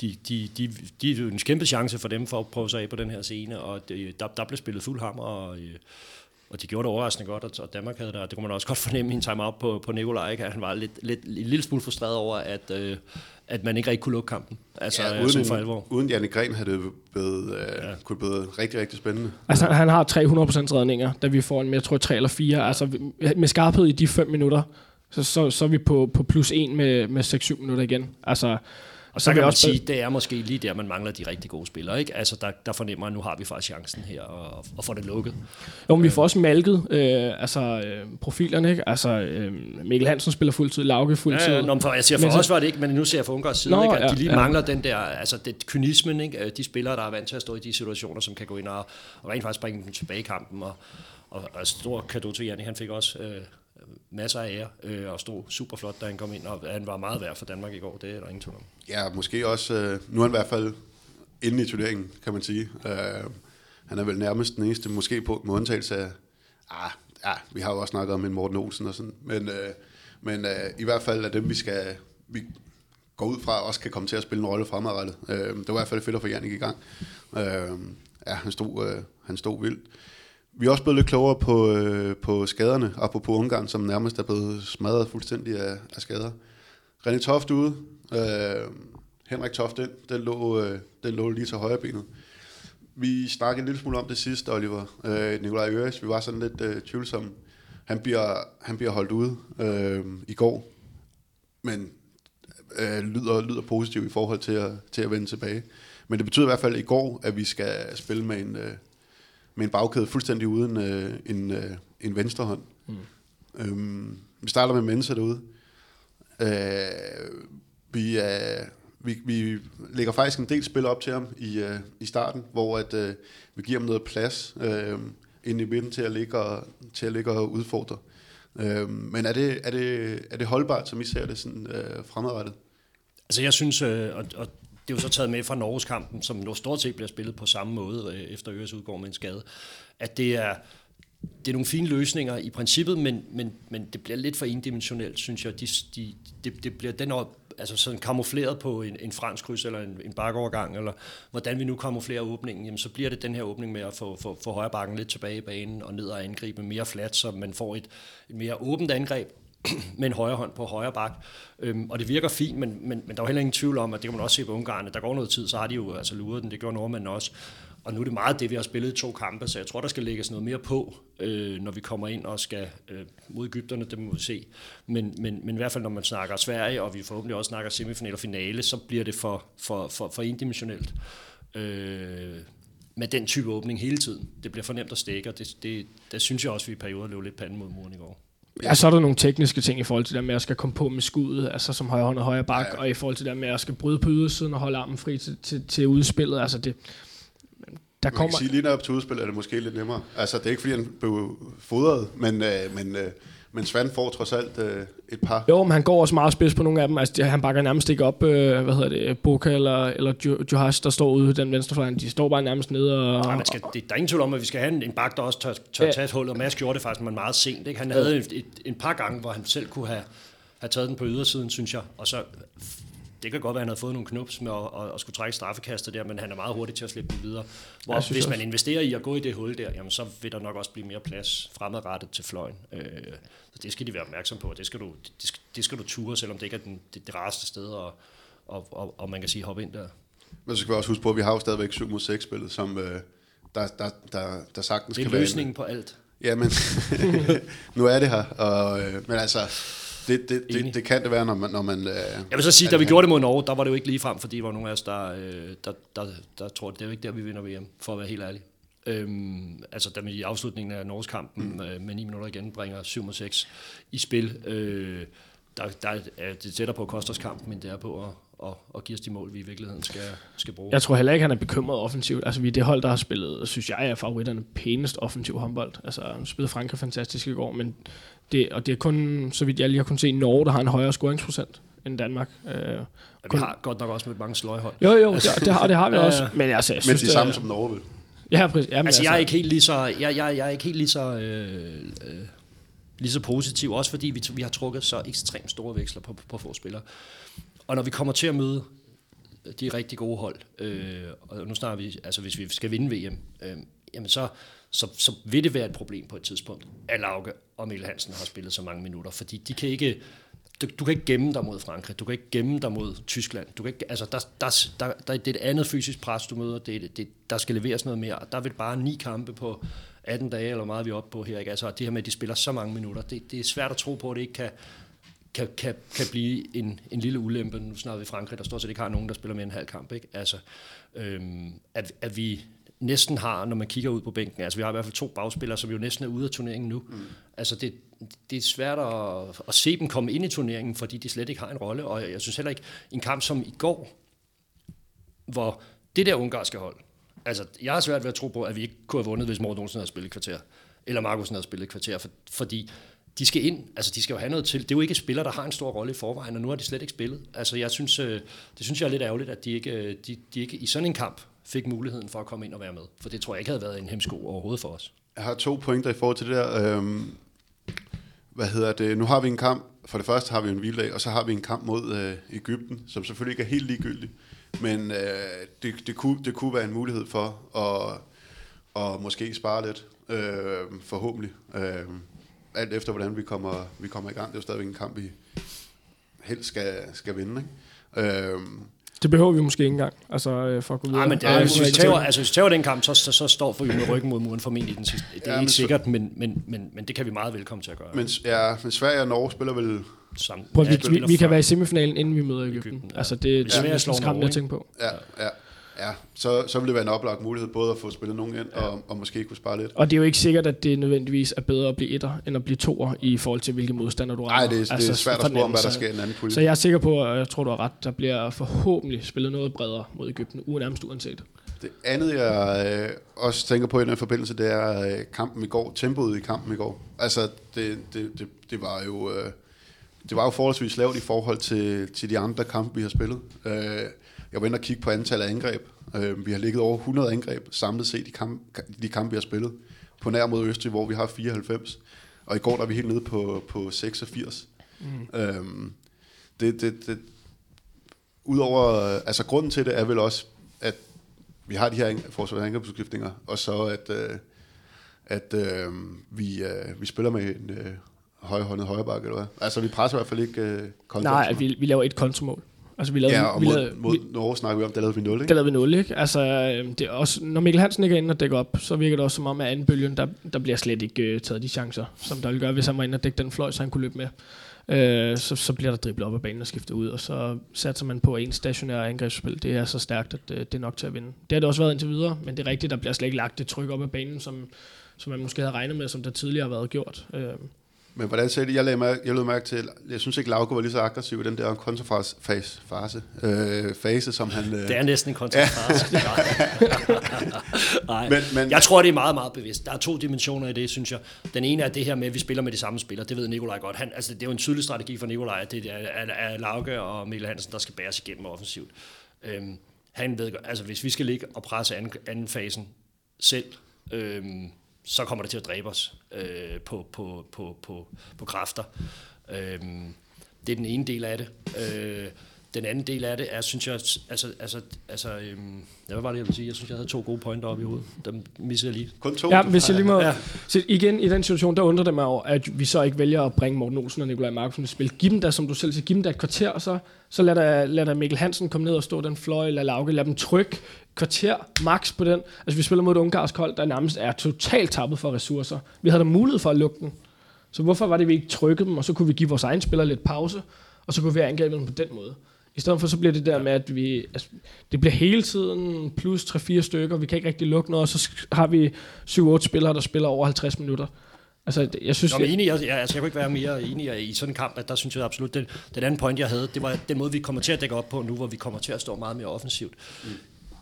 de, de, de, de, er jo en kæmpe chance for dem for at prøve sig af på den her scene, og det, der, der blev spillet fuld hammer, og, øh, og de gjorde det overraskende godt, og- Danmark havde der. Det kunne man også godt fornemme i en timeout på, på Nikolaj, ikke? at han var lidt, lidt, en lille smule frustreret over, at, øh, at man ikke rigtig kunne lukke kampen. Altså, Ja, uden, for alvor. uden Janne Gren havde det blevet, øh, ja. kunne det blevet rigtig, rigtig spændende. Altså, han- han har 300% redninger, da vi får en med, jeg tror, 3 eller 4. Altså, med skarphed i de 5 minutter, så, så, så er vi på, på plus 1 med, med 6-7 minutter igen. Altså, Og så vil kan jeg man også- sige, det er måske lige der, man mangler de rigtig gode spillere. Ikke? Altså, der, der fornemmer at nu har vi faktisk chancen her, og, og får det lukket. jo, men vi får også malket øh, altså, øh, profilerne, ikke? Altså, øh, Mikkel Hansen spiller fuldtid, Lauke fuldtid. Ja, ja, nå, men for, jeg siger, Men for så- os var det ikke, men nu ser jeg for Ungarns side, Nå, ikke, at ja, de lige ja. mangler den der, altså det kynismen, ikke? Øh, de spillere, der er vant til at stå i de situationer, som kan gå ind og, og rent faktisk bringe dem tilbage i kampen, og, og, og stor kado til Jannik, han fik også øh, masser af ære, øh, og stod super flot, da han kom ind, og han var meget værd for Danmark i går, det er der ingen tvivl om. Ja, måske også, øh, nu er han i hvert fald inde i turneringen, kan man sige. Øh, han er vel nærmest den eneste, måske på med undtagelse af, ah, ja, vi har jo også snakket om en Morten Olsen og sådan, men, øh, men øh, i hvert fald er dem, vi skal, vi går ud fra, også kan komme til at spille en rolle fremadrettet. Øh, det var i hvert fald fedt at få Jannik i gang. Øh, ja, han stod, øh, han stod vildt. Vi er også blevet lidt klogere på, øh, på skaderne, apropos Ungarn, som nærmest er blevet smadret fuldstændig af, af skader. René Toft ude. Øh, Henrik Toft ind. Den lå, øh, den lå lige til højre benet. Vi snakkede en lille smule om det sidste, Oliver. Øh, Nikolaj Øres, vi var sådan lidt øh, tvivlsomme. Han bliver, han bliver holdt ude øh, i går, men øh, lyder, lyder positiv i forhold til at, til at vende tilbage. Men det betyder i hvert fald i går, at vi skal spille med en, øh, med en bagkæde fuldstændig uden øh, en, øh, en venstre hånd. Mm. Øhm, vi starter med Mensa derude. Øh, vi, vi vi, vi lægger faktisk en del spil op til ham i, øh, i starten, hvor at, øh, vi giver ham noget plads øh, ind i midten til at ligge og, til at ligge og udfordre. Øh, men er det, er, det, er det holdbart, som I ser det sådan, øh, fremadrettet? Altså jeg synes, øh, og, og det er jo så taget med fra Norges kampen, som nu stort set bliver spillet på samme måde, øh, efter Øres udgår med en skade, at det er, det er nogle fine løsninger i princippet, men, men, men det bliver lidt for endimensionelt, synes jeg. De, de, det, det bliver den op, altså sådan kamufleret på en, en fransk kryds eller en, en bakovergang, eller hvordan vi nu kamuflerer åbningen, jamen så bliver det den her åbning med at få, få, få højre bakken lidt tilbage i banen og ned og angribe mere flat, så man får et, et mere åbent angreb, [CLEARS THROAT] med en højre hånd på højre bak. Øhm, og det virker fint, men, men, men der er jo heller ingen tvivl om, at det kan man også se på Ungarn, der går noget tid, så har de jo altså luret den, det gjorde nordmændene også. Og nu er det meget det, vi har spillet i to kampe, så jeg tror, der skal lægges noget mere på, øh, når vi kommer ind og skal øh, mod Ægypterne, det må vi se. Men, men, men i hvert fald, når man snakker Sverige, og vi forhåbentlig også snakker semifinal og finale, så bliver det for, for, for, for endimensionelt. Øh, med den type åbning hele tiden. Det bliver for nemt at stikke, og det, det, der synes jeg også, at vi i perioder løb lidt panden mod muren i går. Ja, så er der nogle tekniske ting i forhold til det med at skal komme på med skuddet, altså som højre hånd og højre bak, ja, og i forhold til det med at skal bryde på ydersiden og holde armen fri til, til, til udspillet. Altså det, der kommer... Man kan sige, lige op til udspillet er det måske lidt nemmere. Altså, det er ikke, fordi han blev fodret, men, øh, men, øh, men Svand får trods alt øh, et par. Jo, men han går også meget spids på nogle af dem. Altså, han bakker nærmest ikke op, øh, hvad hedder det, Boka eller, eller Johash, der står ude den venstre fløj. De står bare nærmest nede og... Nej, man skal, det, der er ingen tvivl om, at vi skal have en, en bak, der også tør, tør ja. tage et hul, og Mads gjorde det faktisk men meget sent. Ikke? Han havde et, et, en par gange, hvor han selv kunne have, have taget den på ydersiden, synes jeg, og så det kan godt være, at han havde fået nogle knups med at, at, at skulle trække straffekastet der, men han er meget hurtig til at slippe den videre. Hvor hvis man investerer i at gå i det hul der, jamen så vil der nok også blive mere plads fremadrettet til fløjen. Øh, så det skal de være opmærksom på, det skal du, det skal, det skal du ture, selvom det ikke er den, det, det rareste sted, og, og, og, og man kan sige hoppe ind der. Men så skal vi også huske på, at vi har jo stadigvæk 7 mod 6 spillet, som øh, der, der, der, der sagtens kan være... Det er løsningen på alt. Ja, men [LAUGHS] nu er det her. Og, øh, men altså, det, det, det, det kan det være, når man... Når man øh, jeg vil så sige, da vi gjorde det mod Norge, der var det jo ikke lige frem, fordi der var nogle af os, der, øh, der, der, der tror, det er jo ikke der, vi vinder VM, for at være helt ærlig. Øhm, altså da vi i afslutningen af Norges kampen mm. øh, med 9 minutter igen bringer 7 6 i spil, øh, der, der er det tættere på at koste os kampen, end det er på at, og, og give os de mål, vi i virkeligheden skal, skal bruge. Jeg tror heller ikke, han er bekymret offensivt. Altså, vi er det hold, der har spillet, synes jeg, er favoritterne pænest offensiv håndbold. Altså, han spillede Frankrig fantastisk i går, men det, og det er kun, så vidt jeg lige har kunnet se, Norge, der har en højere scoringsprocent end Danmark. Øh, vi har godt nok også med mange sløjhold. Jo, jo, det, det, har, det har vi også. Men, altså, jeg synes, men de samme som Norge vil. Ja, præcis. Jamen, altså, altså, jeg er ikke helt lige så, jeg, jeg, jeg er ikke helt lige så, øh, øh, lige så positiv, også fordi vi, vi har trukket så ekstremt store veksler på, på få spillere. Og når vi kommer til at møde de rigtig gode hold, øh, og nu snakker vi, altså hvis vi skal vinde VM, øh, jamen så, så, så vil det være et problem på et tidspunkt, at Lauke og Mikkel Hansen har spillet så mange minutter, fordi de kan ikke, du, du kan ikke gemme dig mod Frankrig, du kan ikke gemme dig mod Tyskland, du kan ikke, altså der, der, der, der, det er et andet fysisk pres, du møder, det, det, der skal leveres noget mere, og der vil bare ni kampe på 18 dage, eller meget vi er oppe på her, ikke? altså det her med, at de spiller så mange minutter, det, det er svært at tro på, at det ikke kan, kan, kan, kan blive en, en lille ulempe. Nu snakker vi Frankrig, der stort set ikke har nogen, der spiller mere en halv kamp. Ikke? Altså, øhm, at, at vi næsten har, når man kigger ud på bænken, altså vi har i hvert fald to bagspillere, som jo næsten er ude af turneringen nu. Mm. Altså det, det er svært at, at se dem komme ind i turneringen, fordi de slet ikke har en rolle, og jeg synes heller ikke, en kamp som i går, hvor det der ungarske hold, altså jeg har svært ved at tro på, at vi ikke kunne have vundet, hvis Morten Olsen havde spillet et kvarter, eller Markusen havde spillet et kvarter, for, fordi de skal ind, altså de skal jo have noget til. Det er jo ikke spillere, der har en stor rolle i forvejen, og nu har de slet ikke spillet. Altså jeg synes, øh, det synes jeg er lidt ærgerligt, at de ikke, øh, de, de ikke i sådan en kamp fik muligheden for at komme ind og være med. For det tror jeg ikke havde været en hemsko overhovedet for os. Jeg har to pointer i forhold til det der. Øhm, hvad hedder det? Nu har vi en kamp. For det første har vi en hviledag, og så har vi en kamp mod øh, Ægypten, som selvfølgelig ikke er helt ligegyldig. Men øh, det, det, kunne, det kunne være en mulighed for at, at måske spare lidt, øh, forhåbentlig. Øh, alt efter hvordan vi kommer, vi kommer i gang. Det er jo stadigvæk en kamp, vi helst skal, skal vinde. Ikke? Øhm, det behøver vi måske ikke engang, altså øh, for at gå videre. Nej, men det er, hvis, vi tager, altså, hvis vi tager den kamp, så, så, så står vi med ryggen mod muren formentlig den sidste. Det er ja, ikke sikkert, men, men, men, men det kan vi meget velkommen til at gøre. Men, ja, men Sverige og Norge spiller vel... Sammen. Prøv, vi, vi, vi kan være i semifinalen, inden vi møder Ægypten. Egypten ja. Altså, det, det er skræmmende at tænke på. Ja, ja. Ja, så, så vil det være en oplagt mulighed både at få spillet nogen ind, ja. og, og måske kunne spare lidt. Og det er jo ikke sikkert, at det nødvendigvis er bedre at blive etter, end at blive toer, i forhold til hvilke modstander du rammer. Nej, det, er, altså, det er svært at spore om, hvad der sker i en anden pulje. Så jeg er sikker på, og jeg tror, du har ret, der bliver forhåbentlig spillet noget bredere mod Ægypten, nærmest uanset. Det andet, jeg øh, også tænker på i den forbindelse, det er øh, kampen i går, tempoet i kampen i går. Altså, det, det, det, det var jo... Øh, det var jo forholdsvis lavt i forhold til, til de andre kampe, vi har spillet. Øh, jeg var inde og kigge på antallet af angreb. Øh, vi har ligget over 100 angreb samlet set i kamp, de kampe, vi har spillet. På nær mod Østrig, hvor vi har 94. Og i går der er vi helt nede på, på 86. Mm. Øh, det, det, det, Udover, altså grunden til det er vel også, at vi har de her forsvarsangrebsudskiftninger, og så at, øh, at øh, vi, øh, vi spiller med en øh, højhåndet højrebakke, eller hvad? Altså, vi presser i hvert fald ikke øh, kontra. Nej, vi, vi laver et kontramål. Altså, vi lavede, ja, og vi mod, lavede, mod vi, Norge snakker vi om, der lavede vi 0, ikke? Der lavede vi 0, ikke? Altså, øhm, det er også, når Mikkel Hansen ikke er inde og dækker op, så virker det også som om, at anden bølgen, der, der bliver slet ikke uh, taget de chancer, som der ville gøre, hvis han var inde og dække den fløj, så han kunne løbe med. Uh, så, så bliver der driblet op af banen og skiftet ud, og så satser man på, en stationær angrebsspil, det er så stærkt, at uh, det er nok til at vinde. Det har det også været indtil videre, men det er rigtigt, der bliver slet ikke lagt det tryk op af banen, som, som man måske havde regnet med, som der tidligere har været gjort. Uh, men hvordan ser det? Jeg lagde mærke, jeg mærke til, jeg synes ikke, Lauke var lige så aggressiv i den der kontrafase, fase, øh, fase som han... Øh... Det er næsten en kontrafase. [LAUGHS] Nej, men, men, jeg tror, det er meget, meget bevidst. Der er to dimensioner i det, synes jeg. Den ene er det her med, at vi spiller med de samme spillere. Det ved Nikolaj godt. Han, altså, det er jo en tydelig strategi for Nikolaj, at det er, er, er Lauke og Mikkel Hansen, der skal bæres igennem offensivt. Øhm, han ved, altså, hvis vi skal ligge og presse anden, anden fasen selv, øhm, så kommer det til at dræbe os øh, på, på, på, på, på kræfter. Øh, det er den ene del af det. Øh, den anden del af det er, synes jeg, altså, altså, altså øhm, ja, hvad var det, jeg ville sige? Jeg synes, jeg havde to gode pointer op i hovedet. Dem misser jeg lige. Kun to? Ja, hvis jeg lige må... Ja. Så igen, i den situation, der undrer det mig over, at vi så ikke vælger at bringe Morten Olsen og Nikolaj Markusen i spil. Giv dem da, som du selv siger, giv dem da et kvarter, og så, så lad, der, lad der Mikkel Hansen komme ned og stå den fløj, lad Lauke, lad dem trykke kvarter max på den. Altså, vi spiller mod et ungarsk hold, der nærmest er totalt tappet for ressourcer. Vi havde da mulighed for at lukke den. Så hvorfor var det, vi ikke trykkede dem, og så kunne vi give vores egen spillere lidt pause, og så kunne vi angribe dem på den måde. I stedet for så bliver det der med, at vi, altså, det bliver hele tiden plus 3-4 stykker, vi kan ikke rigtig lukke noget, og så har vi 7-8 spillere, der spiller over 50 minutter. Altså, jeg synes... Nå, men enig, jeg, altså, jeg kunne ikke være mere enig i sådan en kamp, at der synes jeg absolut, den, den anden point, jeg havde, det var den måde, vi kommer til at dække op på nu, hvor vi kommer til at stå meget mere offensivt mm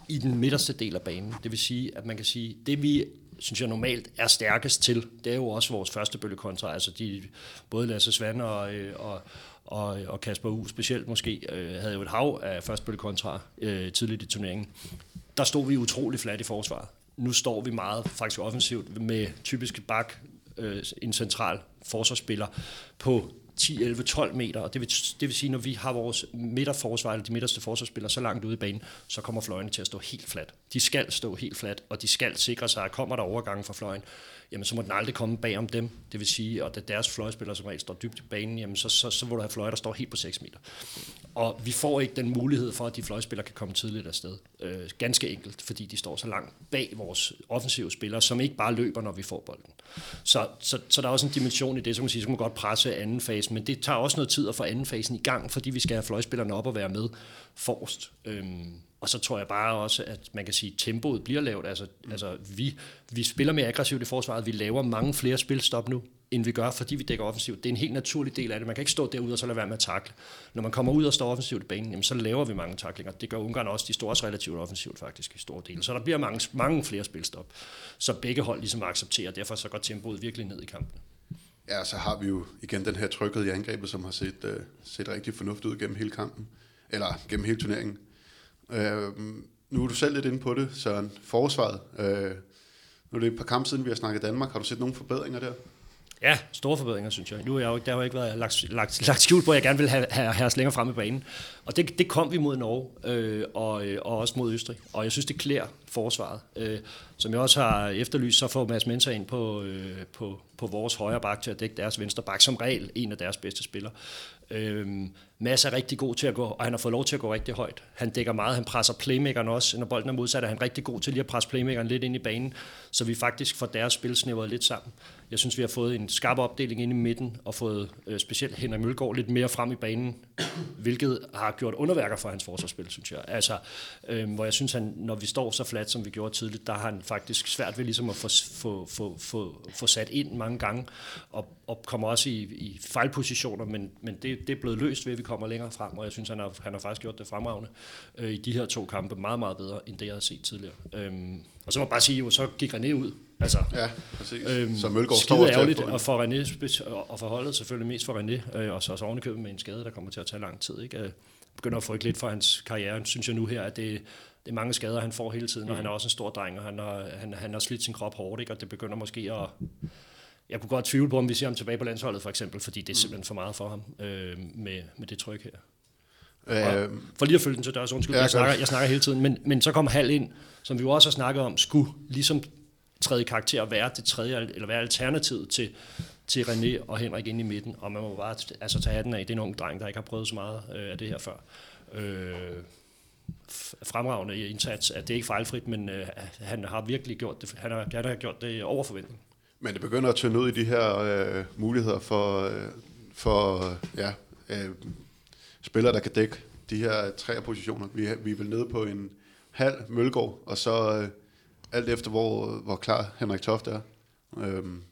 i den midterste del af banen. Det vil sige, at man kan sige, det vi synes jeg normalt er stærkest til, det er jo også vores første bølge kontra, altså de, både Lasse Svand og, øh, og, og, og Kasper U specielt måske, øh, havde jo et hav af førstbølge kontra øh, tidligt i turneringen. Der stod vi utrolig flat i forsvaret. Nu står vi meget faktisk offensivt med typisk bak, øh, en central forsvarsspiller på 10, 11, 12 meter, og det vil, det vil sige, når vi har vores midterforsvar, eller de midterste forsvarsspillere så langt ude i banen, så kommer fløjene til at stå helt fladt. De skal stå helt fladt, og de skal sikre sig, at kommer der overgangen fra fløjen, jamen så må den aldrig komme bag om dem. Det vil sige, at da deres fløjspillere som regel står dybt i banen, jamen så, så, så vil du have fløje, der står helt på 6 meter. Og vi får ikke den mulighed for, at de fløjspillere kan komme tidligt afsted. Øh, ganske enkelt, fordi de står så langt bag vores offensive spillere, som ikke bare løber, når vi får bolden. Så, så, så der er også en dimension i det, som man siger, så kan man godt presse anden fase, men det tager også noget tid at få anden fasen i gang, fordi vi skal have fløjspillerne op og være med forrest. Øhm, og så tror jeg bare også, at man kan sige, at tempoet bliver lavt. Altså, mm. altså vi, vi spiller mere aggressivt i forsvaret. Vi laver mange flere spilstop nu, end vi gør, fordi vi dækker offensivt. Det er en helt naturlig del af det. Man kan ikke stå derude og så lade være med at takle. Når man kommer ud og står offensivt i banen, jamen, så laver vi mange taklinger. Det gør Ungarn også. De står også relativt offensivt faktisk i store dele. Så der bliver mange, mange flere spilstop. Så begge hold ligesom accepterer. Derfor så går tempoet virkelig ned i kampen. Ja, så har vi jo igen den her trykket i angrebet, som har set, uh, set rigtig fornuftigt ud gennem hele kampen. Eller gennem hele turneringen. Øh, nu er du selv lidt inde på det, Søren. Forsvaret. Øh, nu er det et par kampe siden, vi har snakket Danmark. Har du set nogle forbedringer der? Ja, store forbedringer, synes jeg. Nu har jeg jo, der har jo ikke været lagt, lagt, lagt skjult på, at jeg gerne vil have, have, have os længere fremme i banen. Og det, det kom vi mod Norge, øh, og, øh, og også mod Østrig. Og jeg synes, det klæder forsvaret. Øh, som jeg også har efterlyst, så får Mads Mensa ind på, øh, på, på vores højre bak til at dække deres venstre bak, som regel en af deres bedste spillere. Øh, Mads er rigtig god til at gå, og han har fået lov til at gå rigtig højt. Han dækker meget, han presser playmakeren også. Når bolden er modsat, er han rigtig god til lige at presse playmakeren lidt ind i banen, så vi faktisk får deres spil snævret lidt sammen. Jeg synes, vi har fået en skarp opdeling ind i midten, og fået øh, specielt Henrik Mølgaard lidt mere frem i banen, hvilket har gjort underværker for hans forsvarsspil, synes jeg. Altså, øh, hvor jeg synes, han, når vi står så fladt, som vi gjorde tidligt, der har han faktisk svært ved ligesom at få, få, få, få, få sat ind mange gange, og, og kommer også i, i fejlpositioner, men, men det, det er blevet løst ved, at vi kommer længere frem, og jeg synes, han har, han har faktisk gjort det fremragende øh, i de her to kampe meget, meget bedre, end det, jeg har set tidligere. Øh, og så må jeg bare sige, at så gik René ud. Altså, Ja, præcis. Øhm, så Mølgaard står ærgerligt, og for René, og- for holdet selvfølgelig mest for René, øh, og så også ovenikøbet med en skade, der kommer til at tage lang tid. Ikke? Øh, begynder at frygte lidt for hans karriere, synes jeg nu her, at det, det er mange skader, han får hele tiden, og han er også en stor dreng, og han har, han, han har slidt sin krop hårdt, ikke? og det begynder måske at... Jeg kunne godt tvivle på, om vi ser ham tilbage på landsholdet, for eksempel, fordi det er simpelthen for meget for ham øh, med, med det tryk her. Øh, For lige at følge den til dørs, undskyld, Ja, jeg, snakker, jeg snakker hele tiden, men, men så kom Hal ind, som vi jo også har snakket om, skulle ligesom træde i karakter være det tredje, eller være alternativet til, til René og Henrik inde i midten, og man må bare altså, tage hatten af, det er en ung dreng, der ikke har prøvet så meget øh, af det her før. Øh, fremragende indsats, at det er ikke fejlfrit, men øh, han har virkelig gjort det, han har, han har gjort det over forventning. Men det begynder at tynde ud i de her øh, muligheder for, øh, for ja, øh, spillere, der kan dække de her tre positioner. Vi, vi er vel nede på en halv Mølgaard, og så øh, alt efter, hvor, hvor klar Henrik Toft er. Øhm,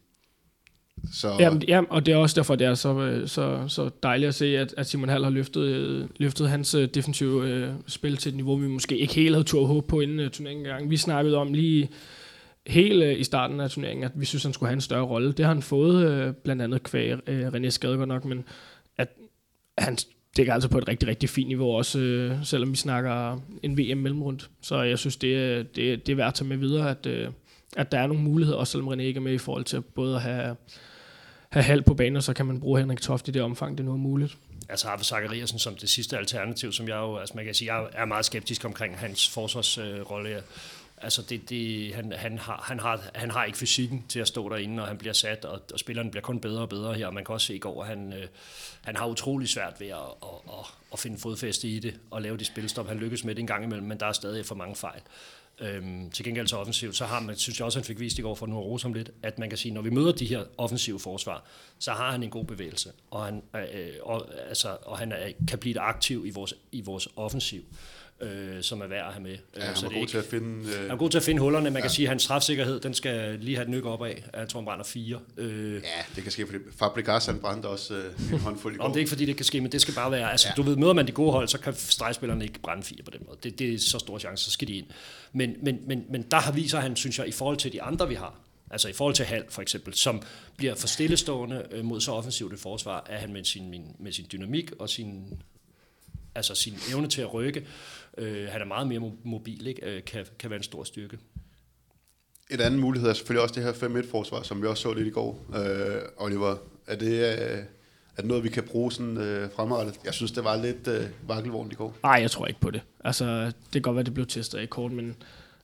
så Jamen, ja, og det er også derfor, det er så, øh, så, så dejligt at se, at, at Simon Hall har løftet, øh, løftet hans øh, defensive øh, spil til et niveau, vi måske ikke helt havde tur håb på inden øh, turneringen gang. Vi snakkede om lige helt øh, i starten af turneringen, at vi synes, han skulle have en større rolle. Det har han fået, øh, blandt andet kvæg øh, René skade godt nok, men at han dækker altså på et rigtig, rigtig fint niveau også, øh, selvom vi snakker en VM mellemrundt. Så jeg synes, det, er- det, det er værd at tage med videre, at, øh, at der er nogle muligheder, også selvom René ikke er med i forhold til både at have have halv på banen, og så kan man bruge Henrik Toft i det omfang, det nu er muligt. altså Arve Zachariasen som det sidste alternativ, som jeg jo, altså man kan sige, jeg er meget skeptisk omkring hans forsvarsrolle. Øh, altså det, det, han, han, har, han, har, han har ikke fysikken til at stå derinde, og han bliver sat, og, og spilleren bliver kun bedre og bedre her. Og man kan også se i går, at han, øh, han har utrolig svært ved at, at, at, at finde fodfæste i det, og lave de spilstop. Han lykkes med det en gang imellem, men der er stadig for mange fejl. Øhm, til gengæld så offensivt, så har man, synes jeg også, han fik vist i går for nu at rose ham lidt, at man kan sige, når vi møder de her offensive forsvar, så har han en god bevægelse, og han, øh, og, altså, og han er, kan blive et aktiv i vores, i vores offensiv, øh, som er værd at have med. ja, han så var det er god til at finde... Øh, han er god til at finde hullerne. Man kan sige, at hans strafsikkerhed, den skal lige have et nyk op af. Jeg tror, han brænder fire. Øh, ja, det kan ske, fordi Fabregas han brændte også øh, en [LAUGHS] håndfuld i går. om det er ikke fordi, det kan ske, men det skal bare være... Altså, Ja. ja. du ved, møder man de gode hold, så kan stregspillerne ikke brænde fire på den måde. Det, det er så stor chance, så skal de ind. Men, men, men, men der har viser han, synes jeg, i forhold til de andre, vi har, altså i forhold til Hal for eksempel, som bliver for stillestående øh, mod så offensivt et forsvar, er han med sin, med sin dynamik og sin, altså sin evne til at rykke, øh, han er meget mere mo- mobil, ikke? Øh, kan, kan være en stor styrke. Et andet mulighed er selvfølgelig også det her 5-1-forsvar, som vi også så lidt i går. Øh, Oliver, er det, øh, er det noget, vi kan bruge sådan øh, fremadrettet? Jeg synes, det var lidt øh, vakkelvogn i går. Nej, jeg tror ikke på det. Altså, det kan godt være, det blev testet i kort, men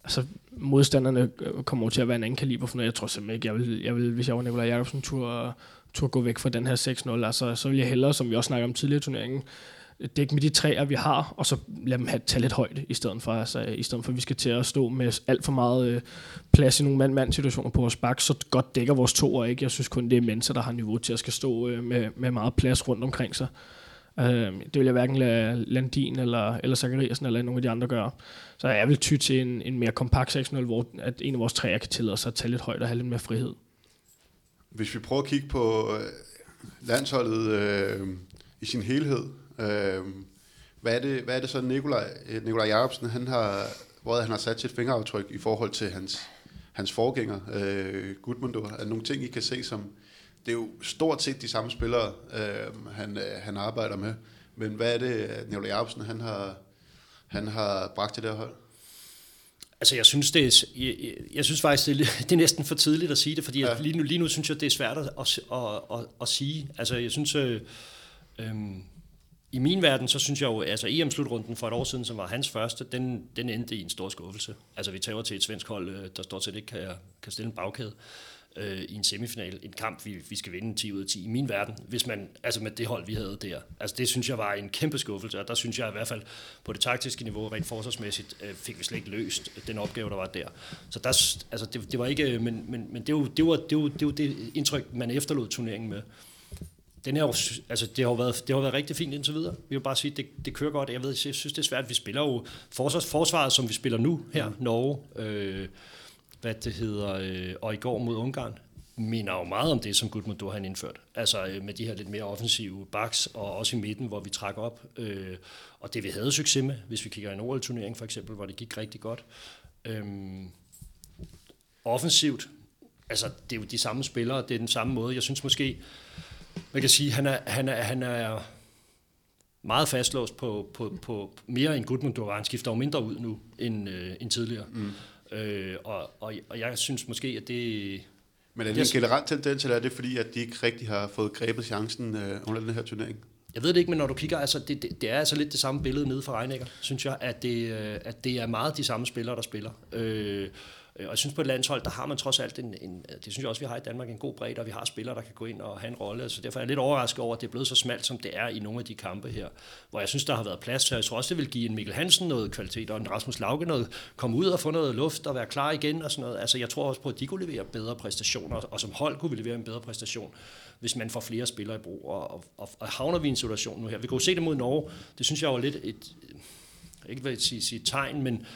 altså, modstanderne øh, kommer over til at være en anden kaliber for noget. Jeg tror simpelthen ikke, jeg vil, jeg vil hvis jeg var Nikolaj Jacobsen, tur, tur gå væk fra den her 6-0. Altså, så vil jeg hellere, som vi også snakker om tidligere i turneringen, dække med de træer, vi har, og så lade dem have, tage lidt højde, i stedet for, altså, i stedet for at vi skal til at stå med alt for meget øh, plads i nogle mand-mand-situationer på vores bak, så godt dækker vores toer ikke. Jeg synes kun, det er mennesker, der har niveau til at skal stå øh, med, med meget plads rundt omkring sig. Øh, det vil jeg hverken lade Landin eller, eller Zachariasen eller nogle af de andre gøre. Så jeg vil ty til en, en mere kompakt 6-0, hvor at en af vores træer kan tillade sig at tage lidt højt og have lidt mere frihed. Hvis vi prøver at kigge på øh, landsholdet øh, i sin helhed, øh, hvad, er det, hvad er det så Nikolaj, øh, Nikolaj Jacobsen, han har, hvor han har sat sit fingeraftryk i forhold til hans, hans forgænger, øh, Gudmundur? Er der nogle ting, I kan se som, det er jo stort set de samme spillere, øh, han, øh, han arbejder med, men hvad er det, at Nikolaj Jacobsen, han har, han har bragt til det her hold? Altså, jeg synes, det er, jeg, jeg, jeg synes faktisk, det er, [LAUGHS] det er næsten for tidligt at sige det, fordi Ja. lige, nu, lige nu synes jeg, det er svært at, at, at, at, at sige. Altså, jeg synes, øh, øhm, i min verden, så synes jeg jo, altså EM-slutrunden for et år siden, som var hans første, den, den endte i en stor skuffelse. Altså, vi tager til et svensk hold, øh, der stort set ikke kan, kan stille en bagkæde. øh, i en semifinal. En kamp, vi, vi skal vinde 10 ud af 10 i min verden, hvis man, altså med det hold, vi havde der. Altså det synes jeg var en kæmpe skuffelse, og der synes jeg i hvert fald på det taktiske niveau, rent forsvarsmæssigt, øh, fik vi slet ikke løst den opgave, der var der. Så der, altså det, det var ikke, øh, men, men, men det, var, det, var, det, var, det var det indtryk, man efterlod turneringen med den her, altså det har været, det har været rigtig fint indtil videre. Vi vil bare sige, det, det kører godt. Jeg ved, jeg synes, det er svært. Vi spiller jo forsvars, forsvaret, som vi spiller nu her, mm. Norge, øh, hvad det hedder, øh, og i går mod Ungarn, minder jo meget om det, som Gudmundur har indført. Altså øh, med de her lidt mere offensive backs, og også i midten, hvor vi trækker op. Øh, og det vi havde succes med, hvis vi kigger i en OL-turnering for eksempel, hvor det gik rigtig godt. Øh, offensivt, altså det er jo de samme spillere, det er den samme måde. Jeg synes måske, man kan sige, han er, han er, han er meget fastlåst på, på, på mere end Gudmundur. Han skifter jo mindre ud nu end, øh, end tidligere. Mm. Øh, og, og, og jeg synes måske, at det... Men er det en generelt tendens, eller er det fordi, at de ikke rigtig har fået grebet chancen øh, under den her turnering? Jeg ved det ikke, men når du kigger, altså det, det, det er altså lidt det samme billede nede for Reinecker, synes jeg, at det, øh, at det er meget de samme spillere, der spiller. Øh, Øh, og jeg synes på et landshold, der har man trods alt en, en øh, det synes jeg også, vi har i Danmark, en god bredde, og vi har spillere, der kan gå ind og have en rolle. Så derfor er jeg lidt overrasket over, at det er blevet så smalt, som det er i nogle af de kampe her, hvor jeg synes, der har været plads til. Jeg tror også, det vil give en Mikkel Hansen noget kvalitet, og en Rasmus Lauke noget, komme ud og få noget luft og være klar igen og sådan noget. Altså jeg tror også på, at de kunne levere bedre præstationer, og som hold kunne vi levere en bedre præstation hvis man får flere spillere i brug. Og, og, og havner vi i en situation nu her. Vi kunne se det mod Norge. Det synes jeg var lidt et, øh, ikke vil sige, sige tegn, men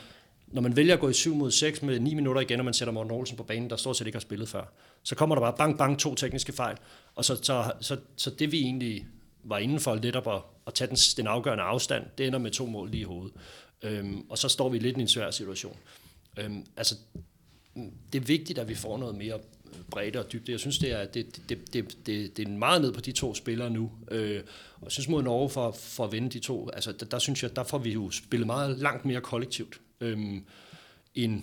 når man vælger at gå i 7 mod 6 med 9 minutter igen, og man sætter Morten Olsen på banen, der stort set ikke har spillet før, så kommer der bare bang, bang, to tekniske fejl. Og så, så, så, så det vi egentlig var inden for lidt at, at tage den, den afgørende afstand, det ender med to mål lige i hovedet. Øhm, og så står vi lidt i en svær situation. Øhm, altså, det er vigtigt, at vi får noget mere bredde og dybde. Jeg synes, det er, det, det, det, det, det er meget ned på de to spillere nu. Øh, og jeg synes mod Norge for, for at vinde de to, altså der, der synes jeg, der får vi jo spillet meget langt mere kollektivt øhm, end,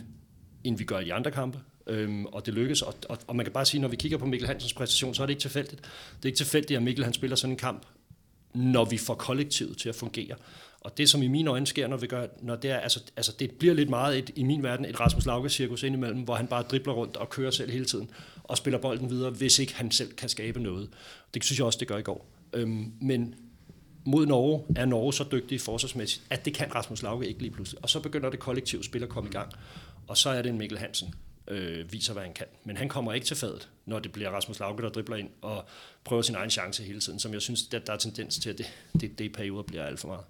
end vi gør i de andre kampe. Øhm, og det lykkes, og, og, og man kan bare sige, når vi kigger på Mikkel Hansens præstation, så er det ikke tilfældigt. Det er ikke tilfældigt, at Mikkel han spiller sådan en kamp, når vi får kollektivet til at fungere. Og det, som i mine øjne sker, når vi gør, når det er, altså, altså det bliver lidt meget et, i min verden et Rasmus Lauke-cirkus indimellem, hvor han bare dribler rundt og kører selv hele tiden, og spiller bolden videre, hvis ikke han selv kan skabe noget. Det synes jeg også, det gør i går. Øhm, men mod Norge er Norge så dygtig forsvarsmæssigt, at det kan Rasmus Lauke ikke lige pludselig. Og så begynder det kollektive spil at komme i gang. Og så er det en Mikkel Hansen, øh, viser hvad han kan. Men han kommer ikke til fadet, når det bliver Rasmus Lauke, der dribler ind og prøver sin egen chance hele tiden, som jeg synes, at der er tendens til, at det, det, det i perioder bliver alt for meget.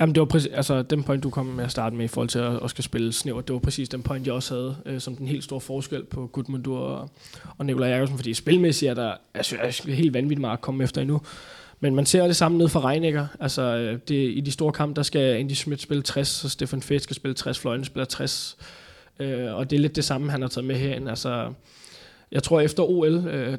Jamen det var præcis, altså den point, du kom med at starte med i forhold til at, at skal spille snævert, det var præcis den point, jeg også havde, øh, som den helt store forskel på Gudmundur og, og Nikolaj Jakobsen, fordi spilmæssigt er der altså, er helt vanvittigt meget at komme efter endnu. Men man ser det samme ned for Reinecker. Altså, øh, det, I de store kampe, der skal Andy Schmidt spille 60, så Stefan Fedt skal spille 60, Fløjen spiller 60. Øh, og det er lidt det samme, han har taget med herind. Altså, jeg tror, efter OL, øh,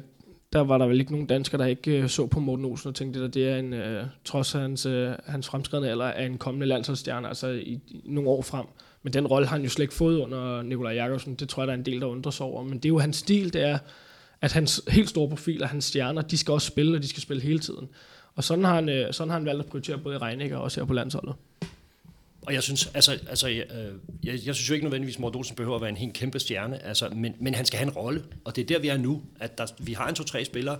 der var der vel ikke nogen danskere, der ikke øh, så på Morten Olsen og tænkte, at det er en, øh, trods hans, øh, hans fremskridende alder, er en kommende landsholdsstjerne, altså i, i nogle år frem. Men den rolle har han jo slet ikke fået under Nikolaj Jakobsen. Det tror jeg, der er en del, der undrer sig over. Men det er jo hans stil, det er, at hans helt store profil og hans stjerner, de skal også spille, og de skal spille hele tiden. Og sådan har han, øh, sådan har han valgt at prioritere både i Reinik og også her på landsholdet. Og jeg synes, altså, altså jeg, jeg, jeg synes jo ikke nødvendigvis, at Morten Olsen behøver at være en helt kæmpe stjerne, altså, men, men han skal have en rolle, og det er der, vi er nu, at der, vi har en to-tre spillere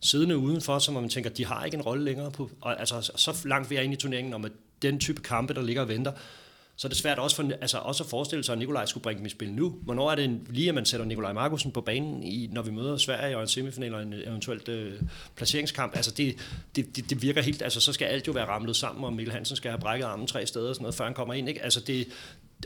siddende udenfor, som man tænker, de har ikke en rolle længere på, og altså, så langt vi er inde i turneringen, om at den type kampe, der ligger og venter, så er det svært også, for, altså også at forestille sig, at Nikolaj skulle bringe dem i spil nu. Hvornår er det lige, at man sætter Nikolaj Markusen på banen, i, når vi møder Sverige og en semifinal og en eventuelt øh, placeringskamp? Altså det, det, det, det, virker helt, altså så skal alt jo være ramlet sammen, og Mikkel Hansen skal have brækket armen tre steder, og sådan noget, før han kommer ind. Ikke? Altså det,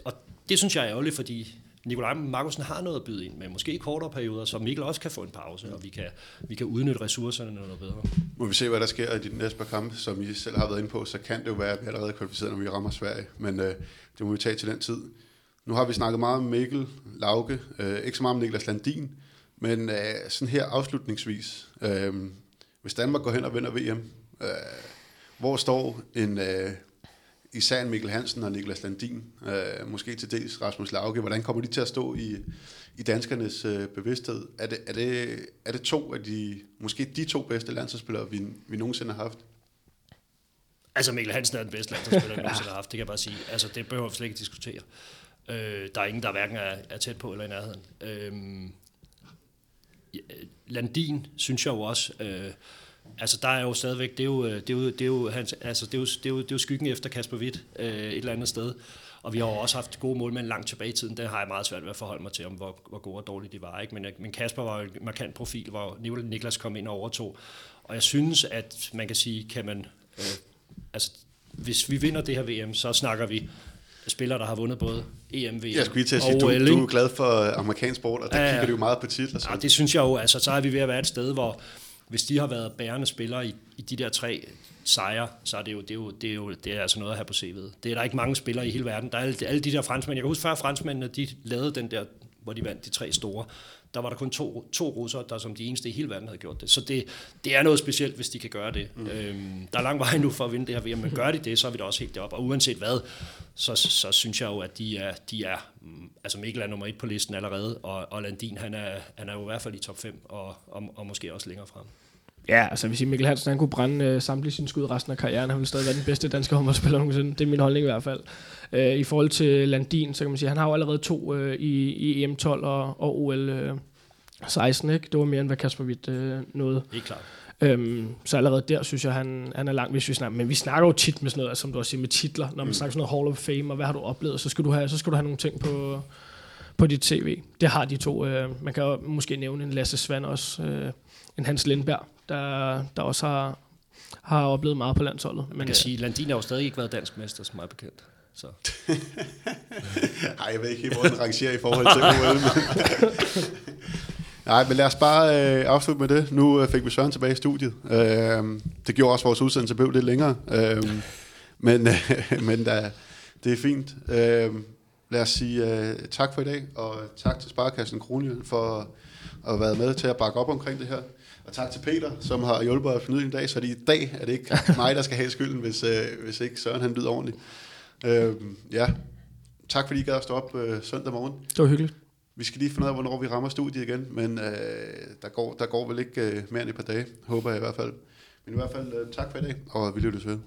og det synes jeg er ærgerligt, fordi Nikolaj Markusen har noget at byde ind med, måske i kortere perioder, så Mikkel også kan få en pause, og vi kan, vi kan udnytte ressourcerne noget bedre. Må vi se, hvad der sker i de næste par kampe, som I selv har været inde på, så kan det jo være, at vi allerede er kvalificeret, når vi rammer Sverige, men øh, det må vi tage til den tid. Nu har vi snakket meget om Mikkel Lauke, øh, ikke så meget om Niklas Landin, men øh, sådan her afslutningsvis, øh, hvis Danmark går hen og vinder VM, øh, hvor står en øh, især Mikkel Hansen og Niklas Landin, øh, måske til dels Rasmus Lauke, hvordan kommer de til at stå i, i danskernes øh, bevidsthed? Er det, er, det, er det to af de, måske de to bedste landsholdsspillere, vi, vi nogensinde har haft? Altså Mikkel Hansen er den bedste landsholdsspiller, vi nogensinde har haft, det kan jeg bare sige. Altså det behøver vi slet ikke diskutere. Øh, der er ingen, der hverken er, er tæt på eller i nærheden. Øh, Landin, synes jeg jo også, øh, altså der er jo stadigvæk, det er jo, øh, det er jo, det er jo, hans, altså, det er jo, det er jo, det er jo skyggen efter Kasper Witt øh, et eller andet sted. Og vi har jo også haft gode målmænd langt tilbage i tiden. Det har jeg meget svært ved at forholde mig til, om hvor, hvor gode og dårlige de var. Ikke? Men, øh, men Kasper var jo en markant profil, hvor Niklas kom ind og overtog. Og jeg synes, at man kan sige, kan man... Øh, altså, hvis vi vinder det her VM, så snakker vi spillere, der har vundet både EM, VM Jeg skulle lige til at sige, du, du er glad for amerikansk sport, og der ja, kigger du jo meget på titler. Så. Ja, det synes jeg jo. Altså, så er vi ved at være et sted, hvor hvis de har været bærende spillere i, i de der tre sejre, så er det jo, det er jo, det er jo det er altså noget at have på CV'et. Det er der ikke mange spillere i hele verden. Der er alle, alle de der franskmænd. Jeg kan huske før franskmændene, de lavede den der, hvor de vandt de tre store. Der var der kun to, to russere, der som de eneste i hele verden havde gjort det. Så det, det er noget specielt, hvis de kan gøre det. Mm. Øhm, der er lang vej nu for at vinde det her VM, men gør de det, så er vi da også helt deroppe. Og uanset hvad, så, så synes jeg jo, at de er, de er mm, altså Mikkel er nummer et på listen allerede, og, og Landin, han er, han er jo i hvert fald i top 5, og, og, og måske også længere frem. Ja, altså hvis Mikkel Hansen han kunne brænde øh, samtlige sine skud resten af karrieren, han ville stadig være den bedste danske håndboldspiller nogensinde. Det er min holdning i hvert fald. Øh, I forhold til Landin, så kan man sige, han har jo allerede to øh, i, i EM12 og, og OL øh, 16, ikke? Det var mere end hvad Kasper Witt øh, nåede. Helt klart. Øhm, så allerede der synes jeg, han, han er langt, hvis vi snakker. Men vi snakker jo tit med sådan noget, som du også siger, med titler. Når man mm. snakker sådan noget Hall of Fame, og hvad har du oplevet, så skal du have, så skal du have nogle ting på, på dit CV. Det har de to. Øh, man kan jo måske nævne en Lasse Svand også, øh, en Hans Lindberg, der, der også har, har oplevet meget på landsholdet. Man kan ja. sige, Landin har jo stadig ikke været dansk mester, som er bekendt. Så. [LAUGHS] Nej, jeg ved ikke helt, hvor den rangerer i forhold til [LAUGHS] OL. Men [LAUGHS] Nej, men lad os bare øh, afslutte med det. Nu øh, fik vi Søren tilbage i studiet. Øh, det gjorde også vores udsendelse blev lidt længere. Øh, men øh, men da, det er fint. Øh, lad os sige øh, tak for i dag, og tak til Sparkassen Kronjylland for at have været med til at bakke op omkring det her. Og tak til Peter, som har hjulpet at finde ud i dag, så i dag er det ikke mig, der skal have skylden, hvis, øh, hvis ikke Søren han lyder ordentligt. Øh, ja, tak fordi I gad at stå op øh, søndag morgen. Det var hyggeligt. Vi skal lige finde ud af, hvornår vi rammer studiet igen, men øh, der, går, der går vel ikke øh, mere end et par dage, håber jeg i hvert fald. Men i hvert fald øh, tak for i dag, og vi lyttes ved.